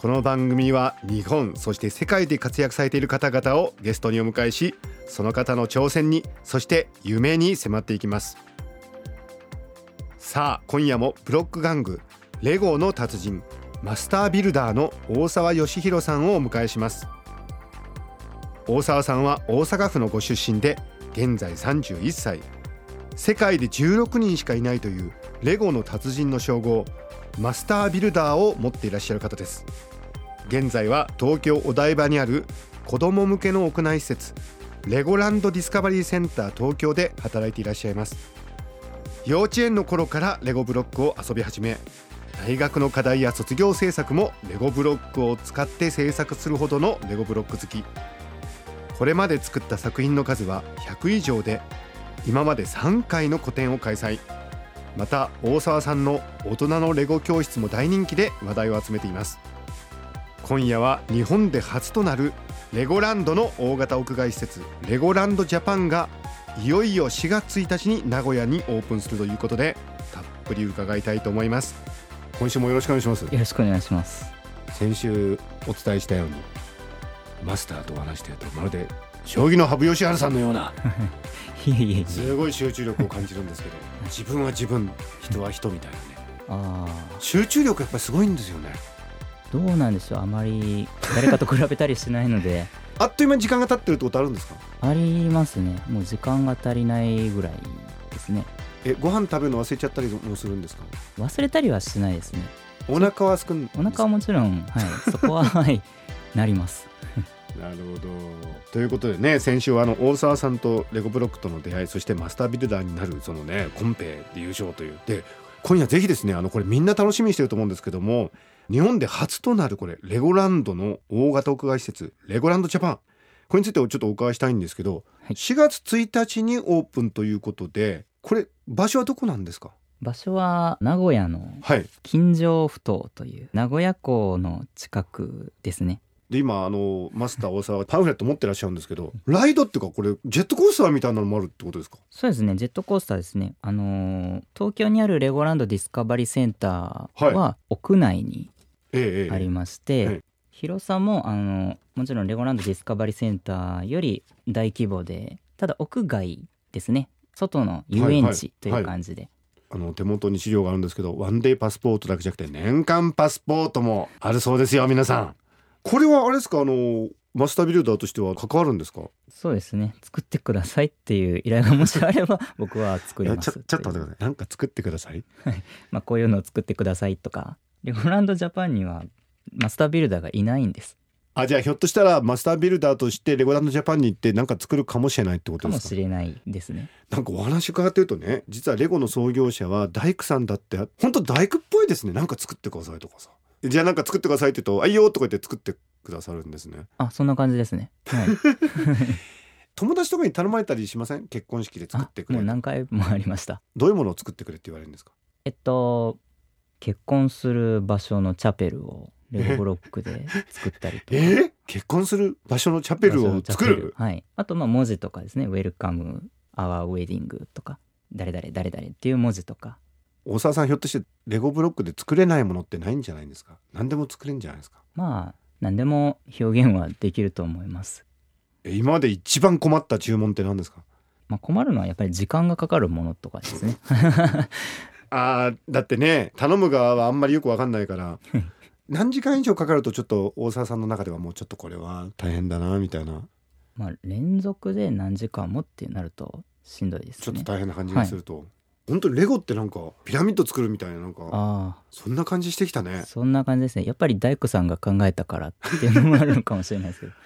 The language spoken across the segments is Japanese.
この番組は日本そして世界で活躍されている方々をゲストにお迎えしその方の挑戦にそして夢に迫っていきます。さあ今夜もブロック玩具レゴの達人マスタービルダーの大沢義弘さんをお迎えします。大沢さんは大阪府のご出身で現在31歳。世界で16人しかいないというレゴの達人の称号マスタービルダーを持っていらっしゃる方です。現在は東京お台場にある子ども向けの屋内施設レゴランドディスカバリーセンター東京で働いていらっしゃいます。幼稚園の頃からレゴブロックを遊び始め大学の課題や卒業制作もレゴブロックを使って制作するほどのレゴブロック好き。これまで作った作品の数は100以上で今まで3回の個展を開催。また大沢さんの大人のレゴ教室も大人気で話題を集めています。今夜は日本で初となるレゴランドの大型屋外施設レゴランドジャパンがいよいよ4月1日に名古屋にオープンするということでたっぷり伺いたいと思います。今週もよろしくお願いします。よろしくお願いします。先週お伝えしたようにマスターと話してるとまるで将棋の羽生善治さんのような。いえいえすごい集中力を感じるんですけど自分は自分人は人みたいなね。あ集中力やっぱりすごいんですよね。あどうなんでしょうあまり誰かと比べたりしないので。あっという間に時間が経ってるってことあるんですか？ありますね。もう時間が足りないぐらいですね。えご飯食べるの忘れちゃったりもするんですか？忘れたりはしないですね。お腹はすくんお腹はもちろんはい。そこははい。なりますなるほど。ということでね先週はあの大沢さんとレゴブロックとの出会いそしてマスタービルダーになるそのねコンペで優勝という。で今夜ぜひですねあのこれみんな楽しみにしてると思うんですけども日本で初となるこれレゴランドの大型屋外施設レゴランドジャパン。これについてちょっとお伺いしたいんですけど、はい。4月1日にオープンということでこれ場所はどこなんですか？場所は名古屋のはい。金城埠頭という名古屋港の近くですねで今あのマスター 大沢はパンフレット持ってらっしゃるんですけどライドっていうかこれジェットコースターみたいなのもあるってことですか？そうですね。ジェットコースターですね。あのー東京にあるレゴランドディスカバリーセンターは屋内にありまして、はい広さもあのもちろんレゴランドディスカバリーセンターより大規模でただ屋外ですね。外の遊園地という感じで、あの手元に資料があるんですけどワンデーパスポートだけじゃなくて年間パスポートもあるそうですよ皆さんこれはあれですか？あのマスタービルダーとしては関わるんですか？そうですね。作ってくださいっていう依頼がもしあれば 僕は作ります。ちょちょっと待ってください。なんか作ってください？まあ、こういうのを作ってくださいとか。レゴランドジャパンにはマスタービルダーがいないんです。あじゃあひょっとしたらマスタービルダーとしてレゴランドジャパンに行ってなんか作るかもしれないってことかもですか？しれないですね。なんかお話伺ってるとね実はレゴの創業者は大工さんだって本当大工っぽいですね。なんか作ってくださいとかさじゃあなんか作ってくださいって言うと「あいいよ」とか言って作ってくださるんですね。あそんな感じですね。はい。友達とかに頼まれたりしません？結婚式で作あってくれともう何回もありました。どういうものを作ってくれって言われるんですか？えっと結婚する場所のチャペルをレゴブロックで 作ったりとか。えー、結婚する場所のチャペルを作る？はい。あとまあ文字とかですね「ウェルカム・アワー・ウェディング」とか「誰々誰々」っていう文字とか大沢さんひょっとしてレゴブロックで作れないものってないんじゃないんですか？何でも作れんじゃないですか？まあ何でも表現はできると思います。え今まで一番困った注文って何ですか？まあ困るのはやっぱり時間がかかるものとかですね。あーだってね頼む側はあんまりよくわかんないから。何時間以上かかるとちょっと大沢さんの中ではもうちょっとこれは大変だなみたいな。まあ連続で何時間もってなるとしんどいですね。ちょっと大変な感じがすると、本当にレゴってなんかピラミッド作るみたいななんかあそんな感じしてきたね。あそんな感じですね。やっぱり大工さんが考えたからっていうのもあるのかもしれないですけど。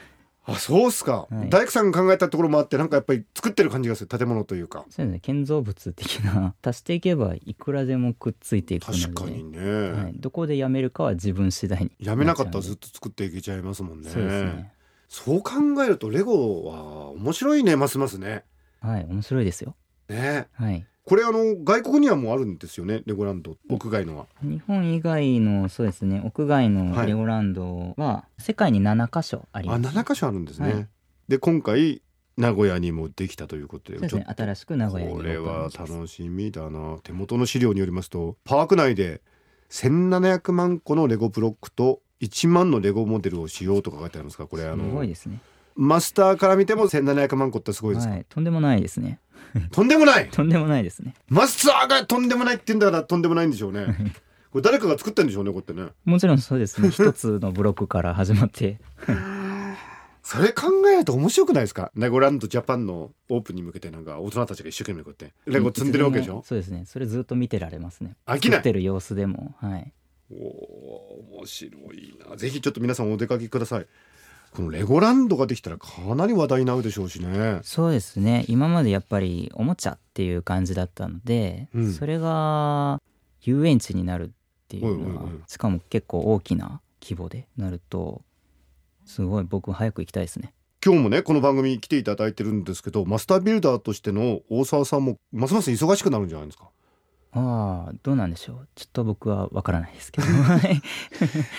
あそうっすか、はい。大工さんが考えたところもあってなんかやっぱり作ってる感じがする建物というか。そうですね。建造物的な足していけばいくらでもくっついていくので。確かにね、はい、どこでやめるかは自分次第に。やめなかったらずっっと作っていけちゃいますもんね。そうですね。そう考えるとレゴは面白いねますますね。はい。面白いですよ。ね。はいこれあの外国にはもうあるんですよねレゴランド。屋外のは。日本以外のそうですね屋外のはい。レゴランドは世界に7カ所ありあます、7箇所あるんですね、はい。で今回名古屋にもできたということでそうですね新しく名古屋にこれは楽しみだな。手元の資料によりますとパーク内で1700万個のレゴブロックと1万のレゴモデルを使用とか書いてありますかこれあすのごいですね。マスターから見ても1700万個ってすごいですか、はいとんでもないですねとんでもない。とんでもないですね。マスターがとんでもないって言うんだからとんでもないんでしょうね。これ誰かが作ったんでしょうねこうやってね。もちろんそうですね。一つのブロックから始まって。それ考えると面白くないですか？レゴランドジャパンのオープンに向けてなんか大人たちが一生懸命こうやってレゴ積んでるわけでしょ？そうですね。それずっと見てられますね。飽きない。てる様子でも。はい。おー面白いな。ぜひちょっと皆さんお出かけくださいこのレゴランドができたらかなり話題になるでしょうしね。そうですね。今までやっぱりおもちゃっていう感じだったので、うん。それが遊園地になるっていうのは、しかも結構大きな規模でなるとすごい僕早く行きたいですね。今日もねこの番組に来ていただいてるんですけどマスタービルダーとしての大沢さんもますます忙しくなるんじゃないですかああどうなんでしょう。ちょっと僕はわからないですけど。は い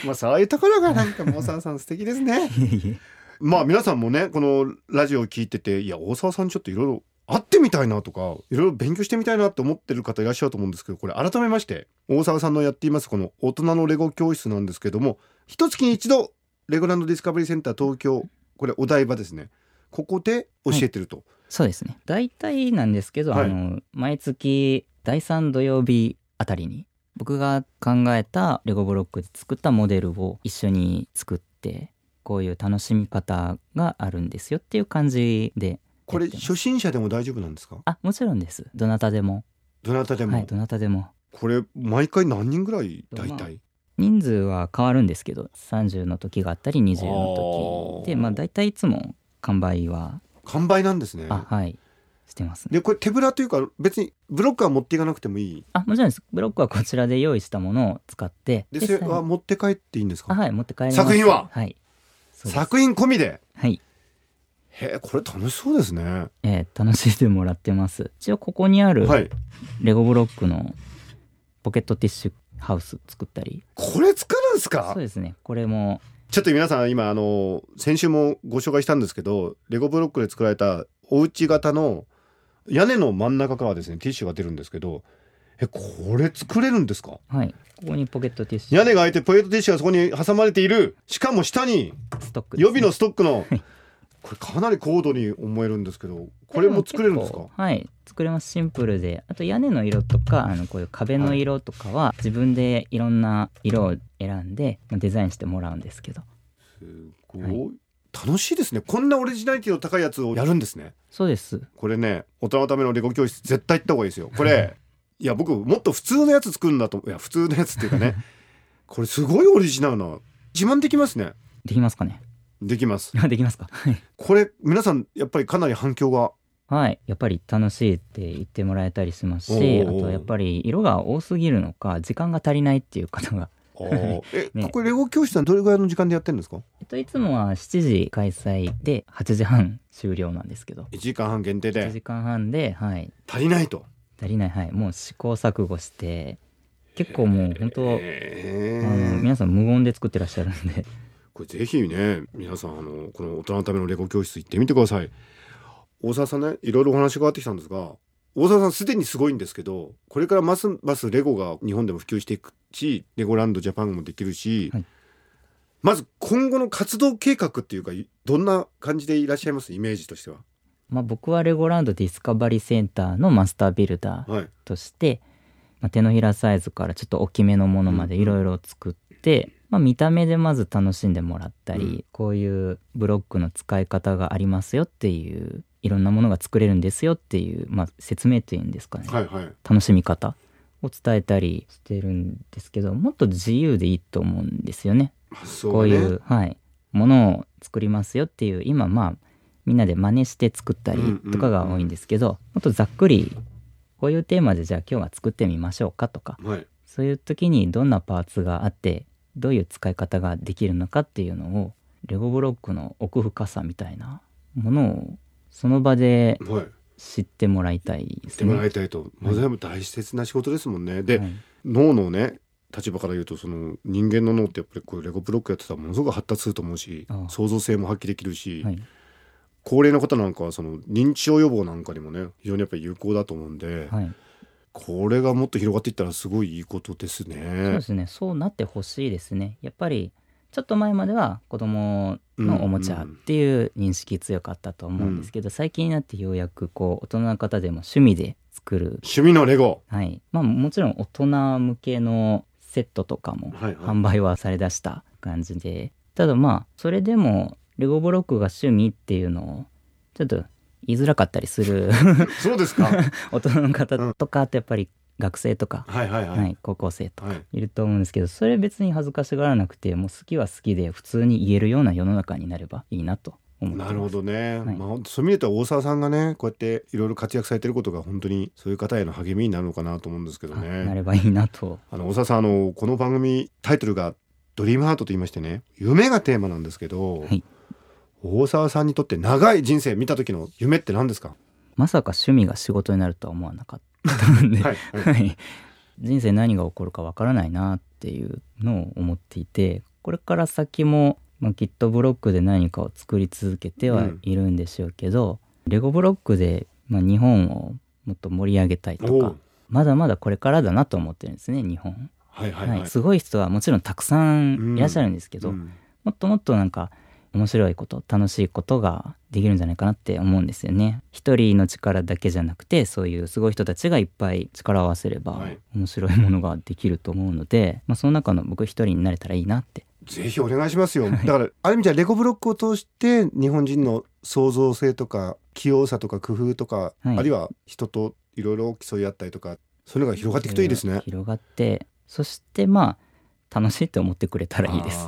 まあそういうところがなんか大沢さん素敵ですね。まあ皆さんもねこのラジオを聞いてていや大沢さんちょっといろいろ会ってみたいなとかいろいろ勉強してみたいなって思ってる方いらっしゃると思うんですけどこれ改めまして大沢さんのやっていますこの大人のレゴ教室なんですけども一月に一度レゴランドディスカバリーセンター東京これお台場ですね。ここで教えてると、そうですね。大体なんですけど、はい。あの毎月第3土曜日あたりに僕が考えたレゴブロックで作ったモデルを一緒に作ってこういう楽しみ方があるんですよっていう感じでこれ初心者でも大丈夫なんですか？あもちろんです。どなたでも。どなたでも、はいどなたでも。これ毎回何人ぐらい？大体、人数は変わるんですけど30の時があったり20あーの時。でまあ大体いつも完売は。完売なんですね。あはいしてますね。でこれ手ぶらというか別にブロックは持っていかなくてもいい？あもちろんです。ブロックはこちらで用意したものを使ってでそれは持って帰っていいんですか？あはい持って帰り作品は？はい。作品込みで？はい、へえこれ楽しそうですね。えー楽しんでもらってます。一応ここにあるはい。レゴブロックのポケットティッシュハウス作ったり。これ作るんですか？そうですね。これもちょっと皆さん今あの先週もご紹介したんですけどレゴブロックで作られたお家型の屋根の真ん中からですねティッシュが出るんですけどえこれ作れるんですか？はい。ここにポケットティッシュ。屋根が開いてポケットティッシュがそこに挟まれている。しかも下にストックですね。予備のストックのこれかなり高度に思えるんですけどこれも作れるんですか？はい。作れます。シンプルで。あと屋根の色とかあのこういう壁の色とかは自分でいろんな色を選んでまあデザインしてもらうんですけど。すごい、楽しいですね。こんなオリジナリティの高いやつをやるんですね。そうです。これね大人のためのレゴ教室絶対行った方がいいですよ。これい。や僕もっと普通のやつ作るんだといや普通のやつっていうかね。これすごいオリジナルな。自慢できますね。できますかね？できます。できますか？はい。これ皆さんやっぱりかなり反響が。はい。やっぱり楽しいって言ってもらえたりしますおしーあとやっぱり色が多すぎるのか時間が足りないっていう方がえ、ね。これレゴ教室はどれぐらいの時間でやってるんですか？えっといつもは7時開催で8時半終了なんですけど。1時間半限定1で時間半ではい。足りないと。足りないはい。もう試行錯誤して結構もう本当あの皆さん無言で作ってらっしゃるんで。これぜひね皆さんあのこの大人のためのレゴ教室行ってみてください。大沢さんねいろいろお話があってきたんですが大沢さんすでにすごいんですけどこれからますますレゴが日本でも普及していくしレゴランドジャパンもできるし、はい。まず今後の活動計画っていうかいどんな感じでいらっしゃいます？イメージとしては。まあ僕はレゴランドディスカバリーセンターのマスタービルダーはい。として、まあ、手のひらサイズからちょっと大きめのものまでいろいろ作って、まあ、見た目でまず楽しんでもらったり、うん。こういうブロックの使い方がありますよっていういろんなものが作れるんですよっていう、まあ、説明というんですかね、はいはい。楽しみ方を伝えたりしてるんですけどもっと自由でいいと思うんですよね。発想がね。こういう、はい、ものを作りますよっていう今まあみんなで真似して作ったりうんうん。とかが多いんですけど、もっとざっくりこういうテーマでじゃあ今日は作ってみましょうかとかはい。そういう時にどんなパーツがあってどういう使い方ができるのかっていうのをレゴブロックの奥深さみたいなものをその場ではい。知ってもらいたいですね。してもらいたいと、まあ、全部大切な仕事ですもんね。で、はい。脳のね立場から言うとその人間の脳ってやっぱりこうレゴブロックやってたらものすごく発達すると思うし創造性も発揮できるし、はい。高齢の方なんかはその認知症予防なんかにもね非常にやっぱり有効だと思うんで、はい。これがもっと広がっていったらすごいいいことですそうねで。すね。そうなってほしいですね。やっぱりちょっと前までは子供のおもちゃっていう認識強かったと思うんですけど、最近になってようやくこう大人の方でも趣味で作る。趣味のレゴ。はい。まあもちろん大人向けのセットとかもはいはい販売はされだした感じで、ただまあそれでもレゴブロックが趣味っていうのをちょっと言いづらかったりする。そうですか。大人の方とかってやっぱり学生とか、はいはいはい、はい、高校生とかはい。いると思うんですけどそれ別に恥ずかしがらなくてもう好きは好きで普通に言えるような世の中になればいいなと思ってます。なるほどね、はい。まあそういう意味で言うと大沢さんがねこうやっていろいろ活躍されてることが本当にそういう方への励みになるのかなと思うんですけどあなねればいいなと。あの大沢さんあのこの番組タイトルが「ドリームハート」と言いましてね夢がテーマなんですけど、はい。大沢さんにとって長い人生見た時の夢って何ですか？まさか趣味が仕事になるとは思わなかったんで、はいはい、人生何が起こるかわからないなっていうのを思っていてこれから先も、まあ、きっとブロックで何かを作り続けてはいるんでしょうけど、レゴブロックで、まあ、日本をもっと盛り上げたいとかまだまだこれからだなと思ってるんですね日本、はいはいはい、はい。すごい人はもちろんたくさんいらっしゃるんですけど、うん。もっともっとなんか面白いこと楽しいことができるんじゃないかなって思うんですよね。一人の力だけじゃなくてそういうすごい人たちがいっぱい力を合わせればはい。面白いものができると思うので、まあ、その中の僕一人になれたらいいなって。ぜひお願いしますよ。だからある意味じゃレゴブロックを通して日本人の創造性とか器用さとか工夫とか、はい。あるいは人といろいろ競い合ったりとかそういうのが広がっていくといいですね。広がってそしてまあ楽しいって思ってくれたらいいです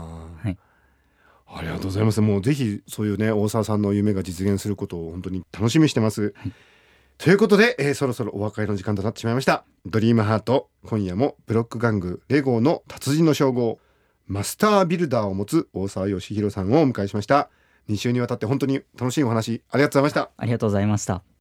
ありがとうございます。もうぜひそういうね大沢さんの夢が実現することを本当に楽しみにしてます。はいということで、えーそろそろお別れの時間となってしまいました。ドリームハート今夜もブロック玩具レゴの達人の称号マスタービルダーを持つ大沢義弘さんをお迎えしました。2週にわたって本当に楽しいお話ありがとうございました。ありがとうございました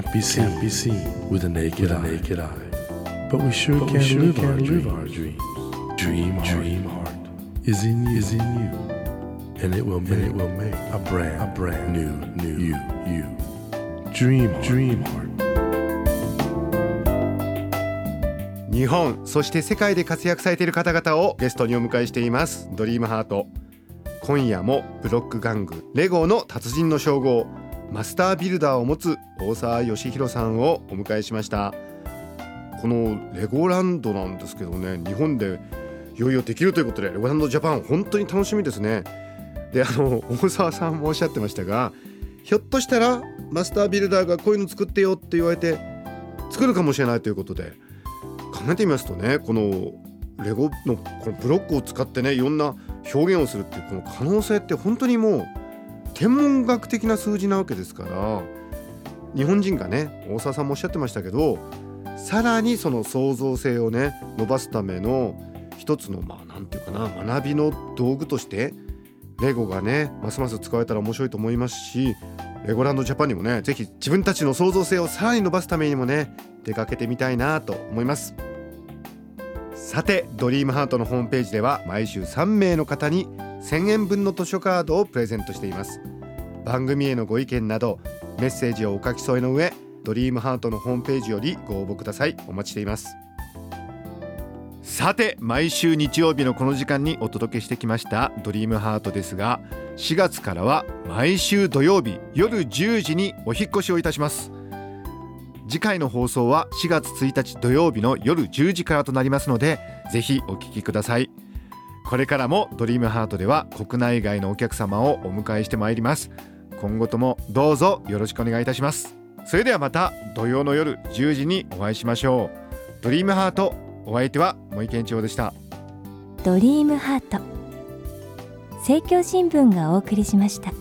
can't be seen, can't be seen with a naked, eye. naked eye. But we sure can, live, our live our dreams. Dream, heart, dream heart is in you, is in you, and it will make, it will make a brand, a brand new, new you, you. Dream, heart, dream heart. 日本そして世界で活躍されている方々をゲストにお迎えしていますドリームハート今夜もブロック玩具レゴの達人の称号マスタービルダーを持つ大沢義弘さんをお迎えしました。このレゴランドなんですけどね日本でいよいよできるということでレゴランドジャパン本当に楽しみですね。であの大沢さんもおっしゃってましたがひょっとしたらマスタービルダーがこういうの作ってよって言われて作るかもしれないということで考えてみますとねこのレゴのこのブロックを使ってねいろんな表現をするっていうこの可能性って本当にもう天文学的な数字なわけですから日本人がね大沢さんもおっしゃってましたけどさらにその創造性をね伸ばすための一つのまあなんていうかな学びの道具としてレゴがねますます使われたら面白いと思いますしレゴランドジャパンにもねぜひ自分たちの創造性をさらに伸ばすためにもね出かけてみたいなと思います。さてドリームハートのホームページでは毎週3名の方に1000円分の図書カードをプレゼントしています。番組へのご意見などメッセージをお書き添えの上ドリームハートのホームページよりご応募ください。お待ちしています。さて毎週日曜日のこの時間にお届けしてきましたドリームハートですが4月からは毎週土曜日夜10時にお引越しをいたします。次回の放送は4月1日土曜日の夜10時からとなりますのでぜひお聞きください。これからもドリームハートでは国内外のお客様をお迎えしてまいります。今後ともどうぞよろしくお願いいたします。それではまた土曜の夜10時にお会いしましょう。ドリームハートお相手は森健一郎でした。ドリームハート。政教新聞がお送りしました。